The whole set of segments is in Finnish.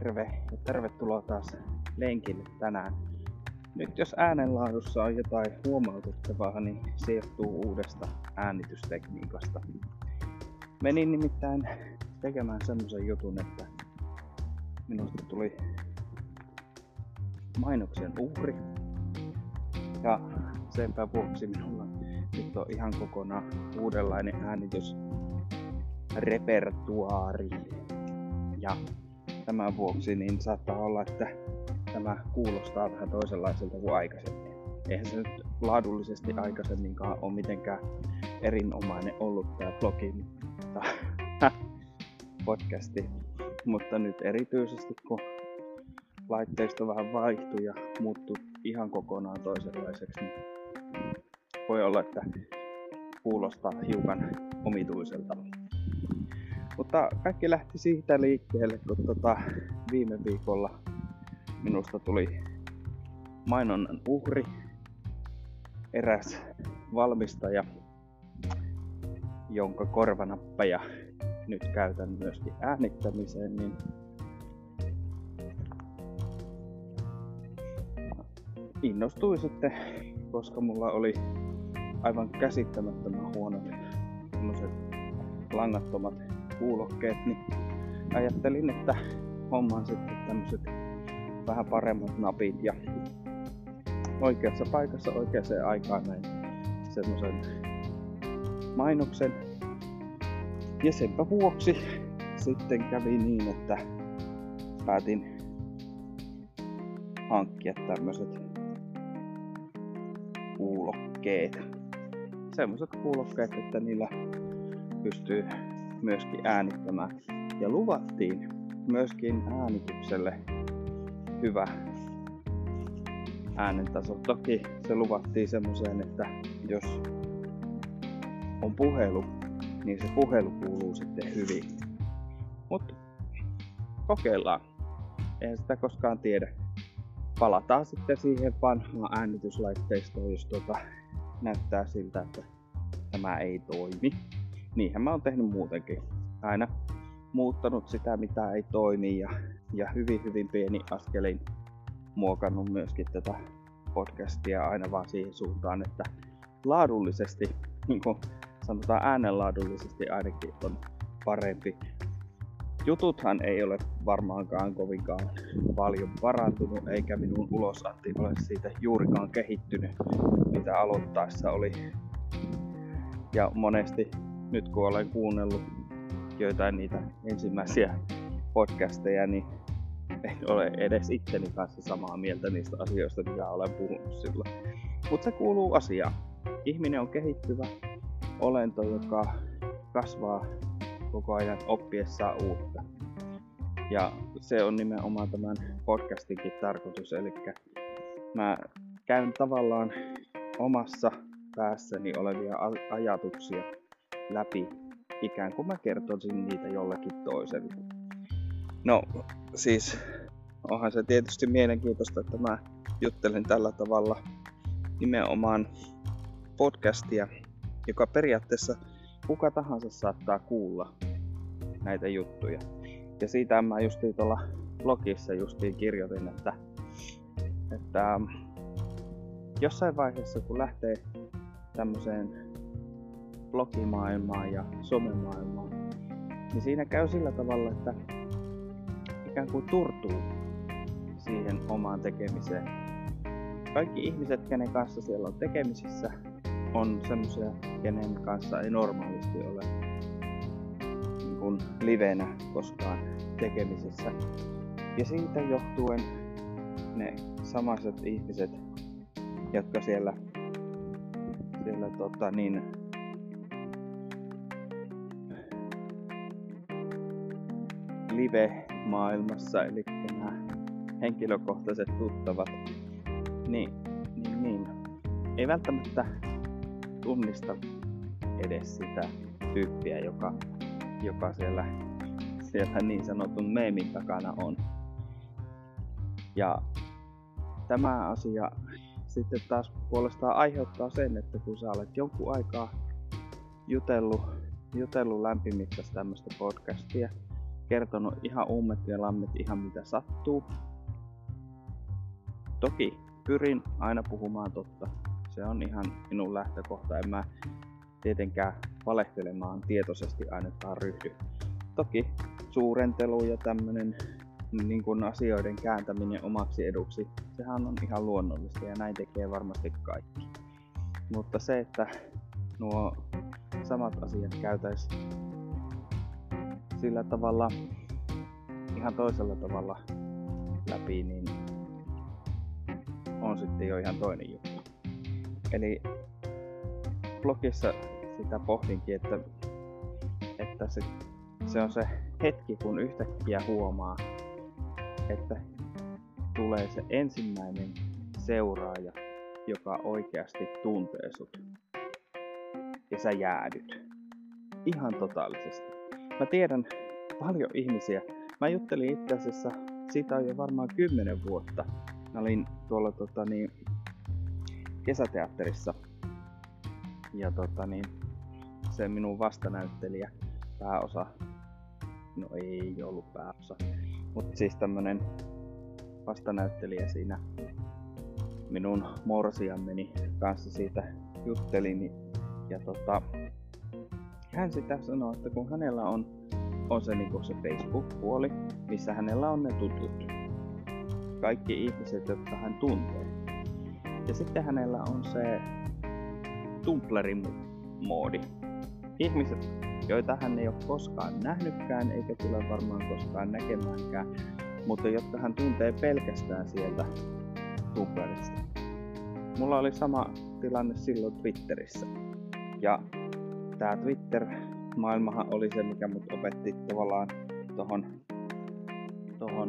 terve ja tervetuloa taas lenkille tänään. Nyt jos äänenlaadussa on jotain huomautettavaa, niin se johtuu uudesta äänitystekniikasta. Menin nimittäin tekemään semmoisen jutun, että minusta tuli mainoksen uhri. Ja senpä vuoksi minulla nyt on ihan kokonaan uudenlainen äänitysrepertuaari. Ja tämän vuoksi niin saattaa olla, että tämä kuulostaa vähän toisenlaiselta kuin aikaisemmin. Eihän se nyt laadullisesti aikaisemminkaan ole mitenkään erinomainen ollut tämä blogi tai podcasti. Mutta nyt erityisesti kun laitteisto vähän vaihtui ja muuttui ihan kokonaan toisenlaiseksi, niin voi olla, että kuulostaa hiukan omituiselta. Mutta kaikki lähti siitä liikkeelle, kun tota, viime viikolla minusta tuli mainonnan uhri, eräs valmistaja, jonka korvanappeja nyt käytän myöskin äänittämiseen, niin innostuin sitten, koska mulla oli aivan käsittämättömän huonot langattomat kuulokkeet, niin ajattelin, että hommaan sitten tämmöiset vähän paremmat napit ja oikeassa paikassa oikeaan aikaan näin semmoisen mainoksen. Ja senpä vuoksi sitten kävi niin, että päätin hankkia tämmöiset kuulokkeet. Semmoiset kuulokkeet, että niillä pystyy myöskin äänittämään. Ja luvattiin myöskin äänitykselle hyvä äänentaso. Toki se luvattiin semmoiseen, että jos on puhelu, niin se puhelu kuuluu sitten hyvin. Mutta kokeillaan. Eihän sitä koskaan tiedä. Palataan sitten siihen vanhaan äänityslaitteistoon, jos tuota näyttää siltä, että tämä ei toimi niinhän mä oon tehnyt muutenkin. Aina muuttanut sitä, mitä ei toimi ja, ja hyvin hyvin pieni askelin muokannut myöskin tätä podcastia aina vaan siihen suuntaan, että laadullisesti, niin kuin sanotaan äänenlaadullisesti ainakin on parempi. Jututhan ei ole varmaankaan kovinkaan paljon parantunut, eikä minun ulosanti ole siitä juurikaan kehittynyt, mitä aloittaessa oli. Ja monesti nyt kun olen kuunnellut joitain niitä ensimmäisiä podcasteja, niin en ole edes itteni kanssa samaa mieltä niistä asioista, mitä olen puhunut silloin. Mutta se kuuluu asiaan. Ihminen on kehittyvä olento, joka kasvaa koko ajan oppiessaan uutta. Ja se on nimenomaan tämän podcastinkin tarkoitus, eli mä käyn tavallaan omassa päässäni olevia ajatuksia läpi ikään kuin mä kertoisin niitä jollekin toiselle. No siis onhan se tietysti mielenkiintoista, että mä juttelen tällä tavalla nimenomaan podcastia, joka periaatteessa kuka tahansa saattaa kuulla näitä juttuja. Ja siitä mä justiin tuolla blogissa justiin kirjoitin, että, että jossain vaiheessa kun lähtee tämmöiseen blogimaailmaan ja somemaailmaan, niin siinä käy sillä tavalla, että ikään kuin turtuu siihen omaan tekemiseen. Kaikki ihmiset, kenen kanssa siellä on tekemisissä, on semmoisia, kenen kanssa ei normaalisti ole niin kuin livenä koskaan tekemisessä. Ja siitä johtuen ne samaiset ihmiset, jotka siellä, siellä tota, niin, live-maailmassa, eli nämä henkilökohtaiset tuttavat, niin, niin, niin ei välttämättä tunnista edes sitä tyyppiä, joka, joka siellä, siellä niin sanotun meemin takana on. Ja tämä asia sitten taas puolestaan aiheuttaa sen, että kun sä olet jonkun aikaa jutellut, jutellut lämpimittäistä tämmöistä podcastia, kertonut ihan ummet ja lammet ihan mitä sattuu. Toki pyrin aina puhumaan totta. Se on ihan minun lähtökohta. En mä tietenkään valehtelemaan tietoisesti ainakaan ryhdy. Toki suurentelu ja tämmönen niin kuin asioiden kääntäminen omaksi eduksi, sehän on ihan luonnollista ja näin tekee varmasti kaikki. Mutta se, että nuo samat asiat käytäisi sillä tavalla ihan toisella tavalla läpi, niin on sitten jo ihan toinen juttu. Eli blogissa sitä pohdinkin, että, että se, se on se hetki, kun yhtäkkiä huomaa, että tulee se ensimmäinen seuraaja, joka oikeasti tuntee sut. Ja sä jäädyt. Ihan totaalisesti. Mä tiedän paljon ihmisiä. Mä juttelin itse asiassa, siitä on jo varmaan kymmenen vuotta. Mä olin tuolla tota, niin, kesäteatterissa. Ja tota, niin, se minun vastanäyttelijä, pääosa, no ei ollut pääosa, mutta siis tämmönen vastanäyttelijä siinä minun morsiammeni kanssa siitä jutteli, niin, ja tota, hän sitä sanoi, että kun hänellä on, on se, niin se Facebook-puoli, missä hänellä on ne tutut, kaikki ihmiset, jotka hän tuntee. Ja sitten hänellä on se Tumblrin moodi. Ihmiset, joita hän ei ole koskaan nähnytkään eikä tule varmaan koskaan näkemäänkään, mutta jotka hän tuntee pelkästään sieltä Tumblrista. Mulla oli sama tilanne silloin Twitterissä. Ja tää Twitter-maailmahan oli se, mikä mut opetti tavallaan tohon, tohon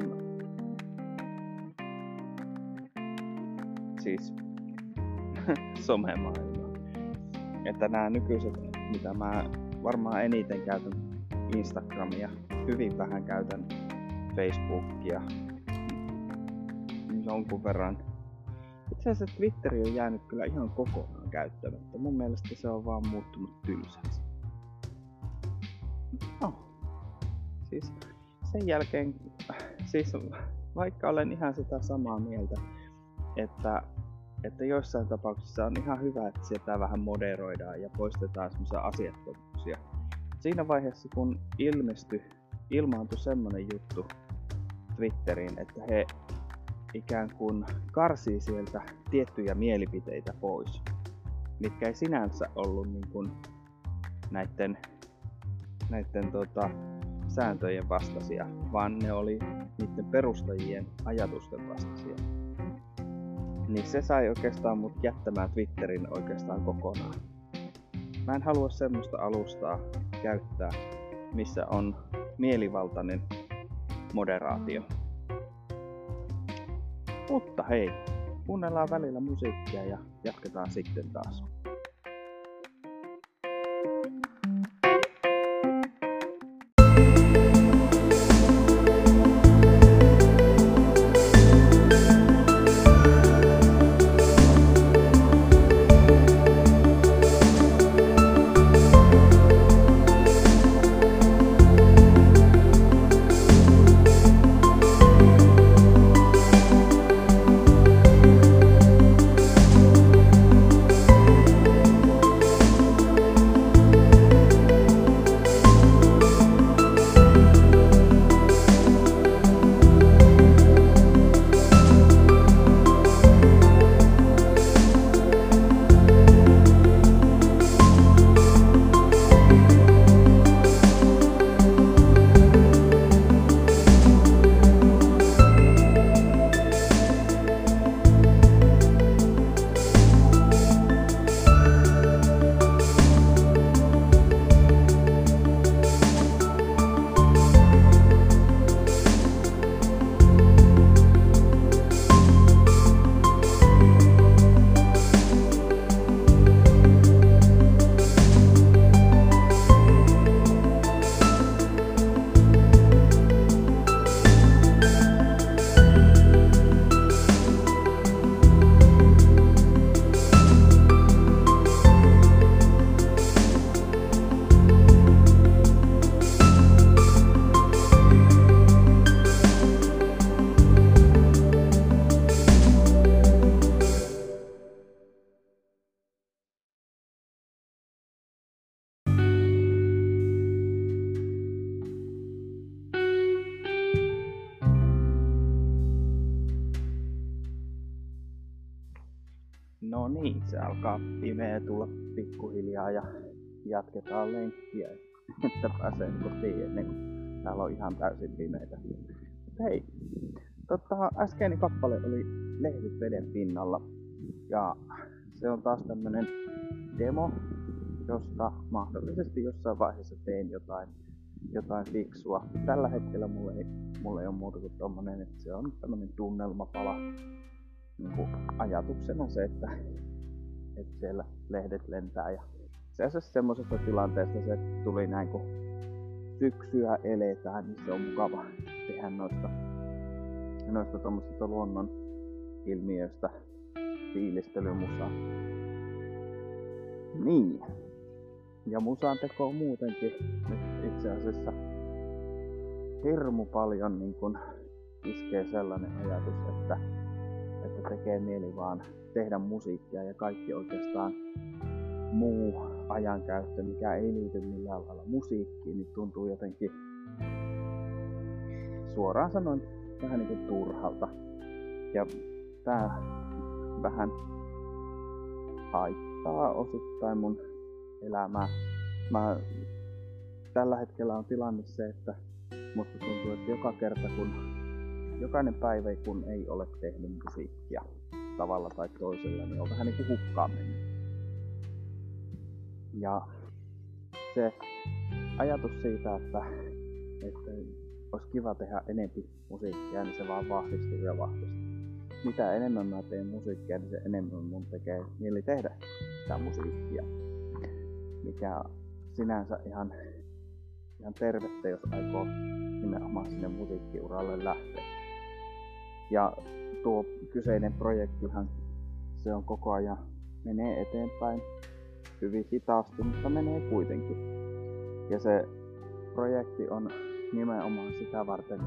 siis somemaailmaan. Että nämä nykyiset, mitä mä varmaan eniten käytän Instagramia, hyvin vähän käytän Facebookia, jonkun verran. Itse asiassa Twitteri on jäänyt kyllä ihan kokonaan käyttämättä. Mun mielestä se on vaan muuttunut tylsäksi. No. Siis sen jälkeen, siis vaikka olen ihan sitä samaa mieltä, että, että joissain tapauksissa on ihan hyvä, että sieltä vähän moderoidaan ja poistetaan semmoisia asiattomuuksia. Siinä vaiheessa, kun ilmestyi, ilmaantui semmonen juttu Twitteriin, että he ikään kuin karsii sieltä tiettyjä mielipiteitä pois, mitkä ei sinänsä ollut niin kuin näiden, näiden tota, sääntöjen vastaisia, vaan ne oli niiden perustajien ajatusten vastaisia. Niin se sai oikeastaan mut jättämään Twitterin oikeastaan kokonaan. Mä en halua semmoista alustaa käyttää, missä on mielivaltainen moderaatio. Mutta hei, kuunnellaan välillä musiikkia ja jatketaan sitten taas. Niin, se alkaa pimeä tulla pikkuhiljaa ja jatketaan lenkkiä, että pääsee kotiin ennen kuin täällä on ihan täysin pimeitä. Hei, totta, äskeinen kappale oli Lehdyt veden pinnalla ja se on taas tämmönen demo, josta mahdollisesti jossain vaiheessa teen jotain, jotain fiksua. Tällä hetkellä mulla ei, mulla ei ole muuta kuin tommonen, että se on tämmönen tunnelmapala. Niin ajatuksena se, että, että siellä lehdet lentää ja se asiassa semmoisesta tilanteesta se tuli näin kun syksyä eletään, niin se on mukava tehdä noista, noista tuommoisista luonnon ilmiöistä fiilistelymusaa. Niin. Ja musaan teko muutenkin nyt itse asiassa hirmu paljon niin kun iskee sellainen ajatus, että tekee mieli vaan tehdä musiikkia ja kaikki oikeastaan muu ajankäyttö, mikä ei liity millään lailla musiikkiin, niin tuntuu jotenkin suoraan sanoen vähän niin kuin turhalta. Ja tää vähän haittaa osittain mun elämää. Mä, tällä hetkellä on tilanne se, että musta tuntuu, että joka kerta kun jokainen päivä kun ei ole tehnyt musiikkia tavalla tai toisella, niin on vähän niin kuin hukkaan mennyt. Ja se ajatus siitä, että, että olisi kiva tehdä enempi musiikkia, niin se vaan vahvistuu ja vahvistuu. Mitä enemmän mä teen musiikkia, niin se enemmän mun tekee mieli tehdä sitä musiikkia. Mikä sinänsä ihan, ihan tervettä, jos aikoo nimenomaan sinne musiikkiuralle lähteä. Ja tuo kyseinen projektihan, se on koko ajan menee eteenpäin hyvin hitaasti, mutta menee kuitenkin. Ja se projekti on nimenomaan sitä varten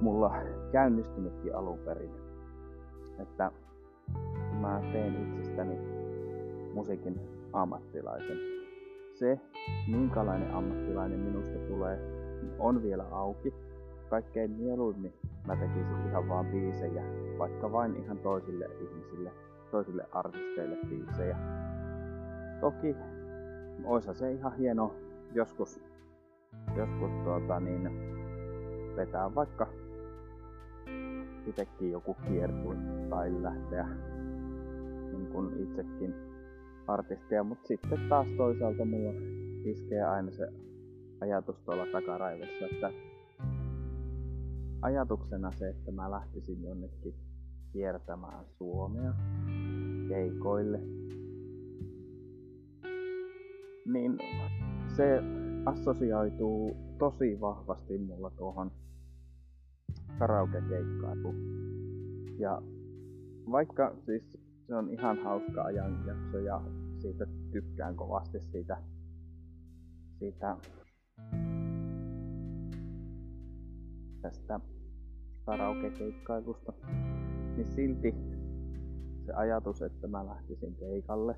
mulla käynnistynytkin alun perin. Että mä teen itsestäni musiikin ammattilaisen. Se, minkälainen ammattilainen minusta tulee, on vielä auki. Kaikkein mieluimmin mä tekisin ihan vaan biisejä, vaikka vain ihan toisille ihmisille, toisille artisteille biisejä. Toki olisi se ihan hieno joskus, joskus tuota, niin, vetää vaikka itsekin joku kiertue tai lähteä niin kuin itsekin artistia, mutta sitten taas toisaalta mulla iskee aina se ajatus tuolla takaraivossa, että ajatuksena se, että mä lähtisin jonnekin kiertämään Suomea keikoille niin se assosioituu tosi vahvasti mulla tuohon karaoke-keikkailuun. Ja vaikka siis se on ihan hauska ajanjakso ja siitä tykkään kovasti siitä, siitä tästä karaoke-keikkailusta, niin silti se ajatus, että mä lähtisin keikalle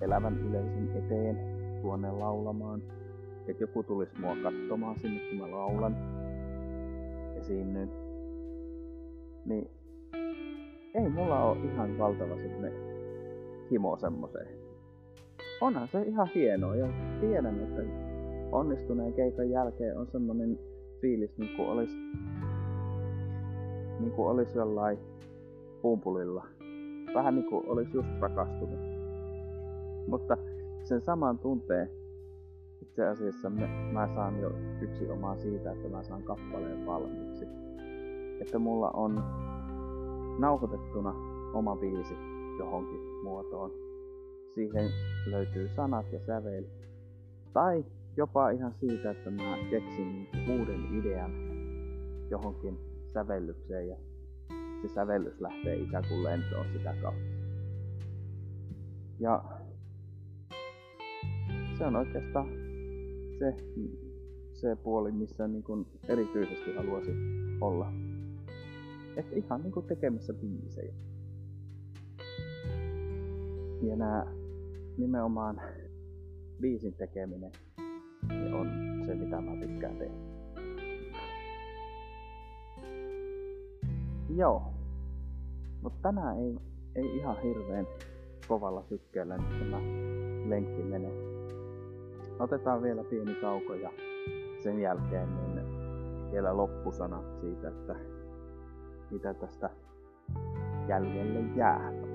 elävän yleisön eteen tuonne laulamaan. Että joku tulisi mua katsomaan sinne, kun mä laulan esiinnyn. Niin ei mulla ole ihan valtava semmonen himo semmoseen. Onhan se ihan hienoa ja tiedän, että onnistuneen keikan jälkeen on semmonen fiilis, niin kuin olisi, niin kuin olisi jollain pumpulilla. Vähän niin kuin olisi just rakastunut. Mutta sen saman tunteen itse asiassa mä, mä saan jo yksi omaa siitä, että mä saan kappaleen valmiiksi. Että mulla on nauhoitettuna oma biisi johonkin muotoon. Siihen löytyy sanat ja sävel. Tai jopa ihan siitä, että mä keksin uuden idean johonkin sävellykseen ja se sävellys lähtee ikään kuin lentoon sitä kautta. Ja se on oikeastaan se, se puoli, missä niin kuin erityisesti haluaisin olla. Että ihan niin kuin tekemässä biisejä. Ja nämä nimenomaan biisin tekeminen niin on se, mitä mä tykkään tehdä. Joo. Mutta tänään ei ei ihan hirveän kovalla sykkeellä nyt tämä lenkki menee. Otetaan vielä pieni tauko ja sen jälkeen niin vielä loppusana siitä, että mitä tästä jäljelle jää.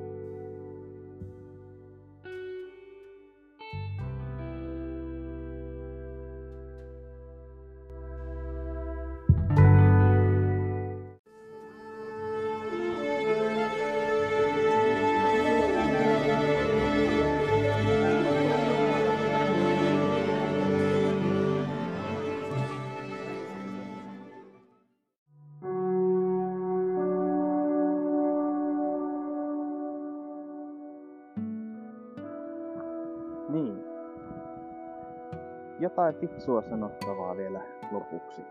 Jotain fiksua sanottavaa vielä lopuksi.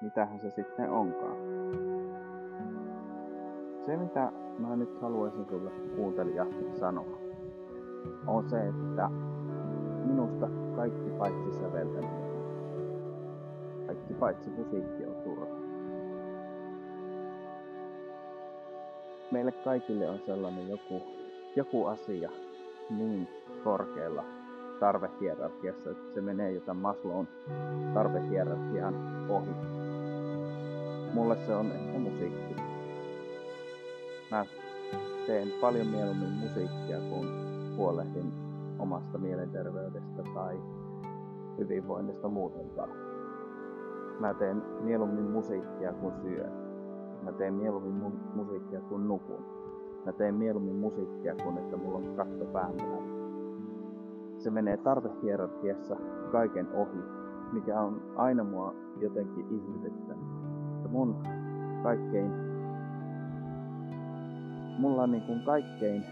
Mitähän se sitten onkaan? Se mitä mä nyt haluaisin sulle kuuntelija sanoa, on se, että minusta kaikki paitsi säveltäminen, kaikki paitsi musiikki on turha. Meille kaikille on sellainen joku, joku asia, niin korkealla tarvehierarkiassa, että se menee jotain Maslown tarvehierarkian ohi. Mulle se on ehkä musiikki. Mä teen paljon mieluummin musiikkia, kun huolehdin omasta mielenterveydestä tai hyvinvoinnista muutenkaan. Mä teen mieluummin musiikkia kuin syön. Mä teen mieluummin mu- musiikkia kuin nukun. Mä teen mieluummin musiikkia kuin että mulla on katto päällä. Se menee tarvehierarkiassa kaiken ohi, mikä on aina mua jotenkin ihmetyttänyt. Mun kaikkein, mulla on niin kuin kaikkein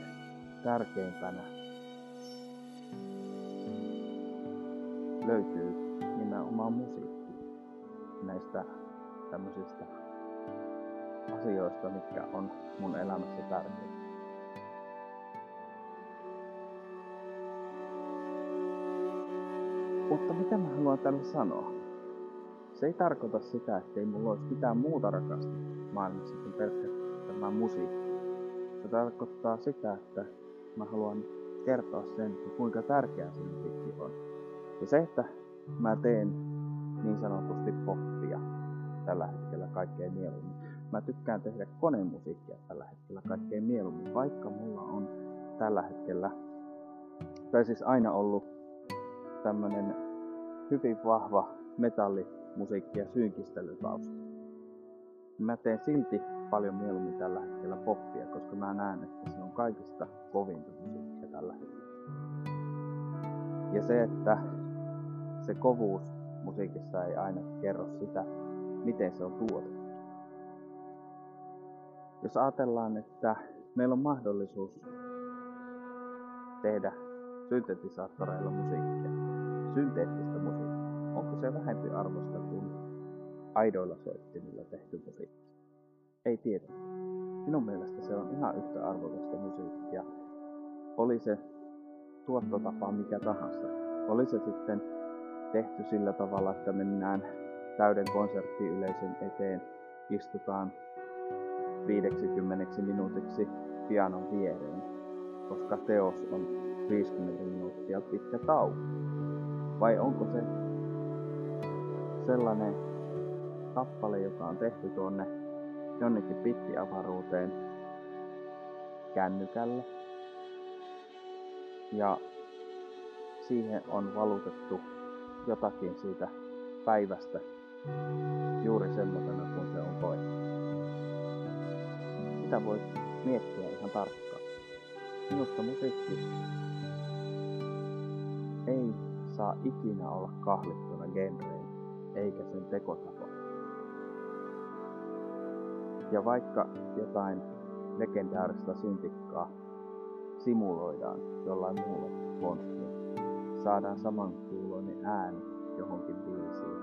tärkeimpänä löytyy nimenomaan musiikki näistä tämmöisistä asioista, mitkä on mun elämässä tärkeitä. Mutta mitä mä haluan tällä sanoa? Se ei tarkoita sitä, että ei mulla olisi mitään muuta rakasta maailmassa kuin pelkästään musiikki. Se tarkoittaa sitä, että mä haluan kertoa sen, kuinka tärkeä se musiikki on. Ja se, että mä teen niin sanotusti poppia tällä hetkellä kaikkein mieluummin, mä tykkään tehdä konemusiikkia tällä hetkellä kaikkein mieluummin, vaikka mulla on tällä hetkellä, tai siis aina ollut tämmönen hyvin vahva metallimusiikki ja synkistelytausta. Mä teen silti paljon mieluummin tällä hetkellä poppia, koska mä näen, että se on kaikista kovinta musiikkia tällä hetkellä. Ja se, että se kovuus musiikissa ei aina kerro sitä, miten se on tuotettu jos ajatellaan, että meillä on mahdollisuus tehdä syntetisaattoreilla musiikkia, synteettistä musiikkia, onko se vähempi arvosta kuin aidoilla soittimilla tehty musiikki? Ei tiedä. Minun mielestä se on ihan yhtä arvokasta musiikkia. Oli se tuottotapa mikä tahansa. Oli se sitten tehty sillä tavalla, että mennään täyden konserttiyleisön eteen, istutaan 50 minuutiksi pianon viereen, koska teos on 50 minuuttia pitkä tauko? Vai onko se sellainen kappale, joka on tehty tuonne jonnekin pitkiavaruuteen kännykällä ja siihen on valutettu jotakin siitä päivästä juuri semmoisena kuin se on koettu sitä voi miettiä ihan tarkkaan. Minusta musiikki saa ikinä olla kahlittuna genreen, eikä sen tekotapa. Ja vaikka jotain legendaarista syntikkaa simuloidaan jollain muulla konstilla, saadaan saman kuuloinen ääni johonkin biisiin.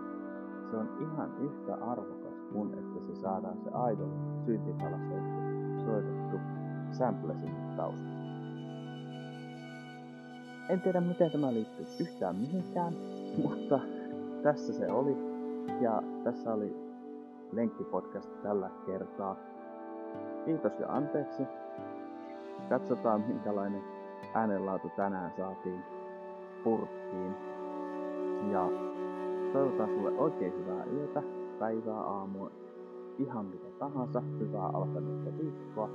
Se on ihan yhtä arvokas kuin että se saadaan se aidon syntipala soitettu sample sinne taustalla. En tiedä miten tämä liittyy yhtään mihinkään, mutta tässä se oli. Ja tässä oli Lenkkipodcast tällä kertaa. Kiitos ja anteeksi. katsotaan minkälainen äänenlaatu tänään saatiin purkkiin. Ja toivotan sulle oikein hyvää yötä, päivää, aamua, ihan mitä tahansa, hyvää alkanutta viikkoa.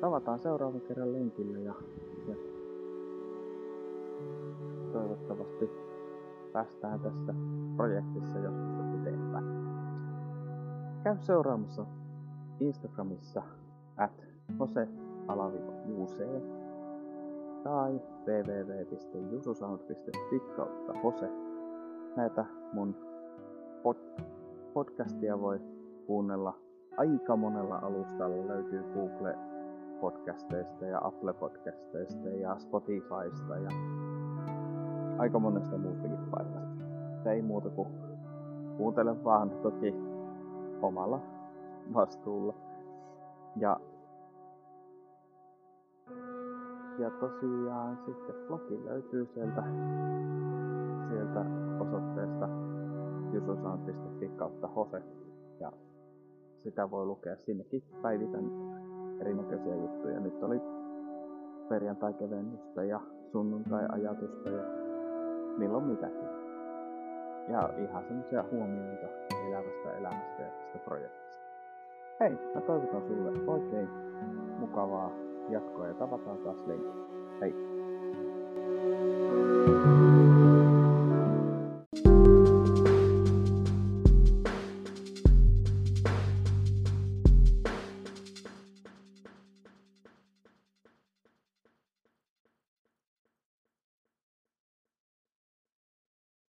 Tavataan seuraavan kerran lenkillä ja, toivottavasti päästään tässä projektissa joskus eteenpäin. Käy seuraamassa Instagramissa at Jose tai www.jususound.fi kautta Jose. Näitä mun pod- podcastia voi kuunnella aika monella alustalla. Löytyy Google podcasteista ja Apple podcasteista ja Spotifysta ja aika monesta muustakin paikasta. Ei muuta kuin kuuntele vaan toki omalla vastuulla. Ja, ja tosiaan sitten blogi löytyy sieltä, sieltä osoitteesta jususound.fi kautta hose. Ja sitä voi lukea sinnekin päivitän erinäköisiä juttuja. Nyt oli perjantai-kevennystä ja sunnuntai-ajatusta ja milloin mitäkin. Ja ihan semmoisia huomioita elävästä elämästä ja tästä projektista. Hei, mä toivotan sulle oikein mukavaa jatkoa ja tavataan taas lenkillä. Hei! thank you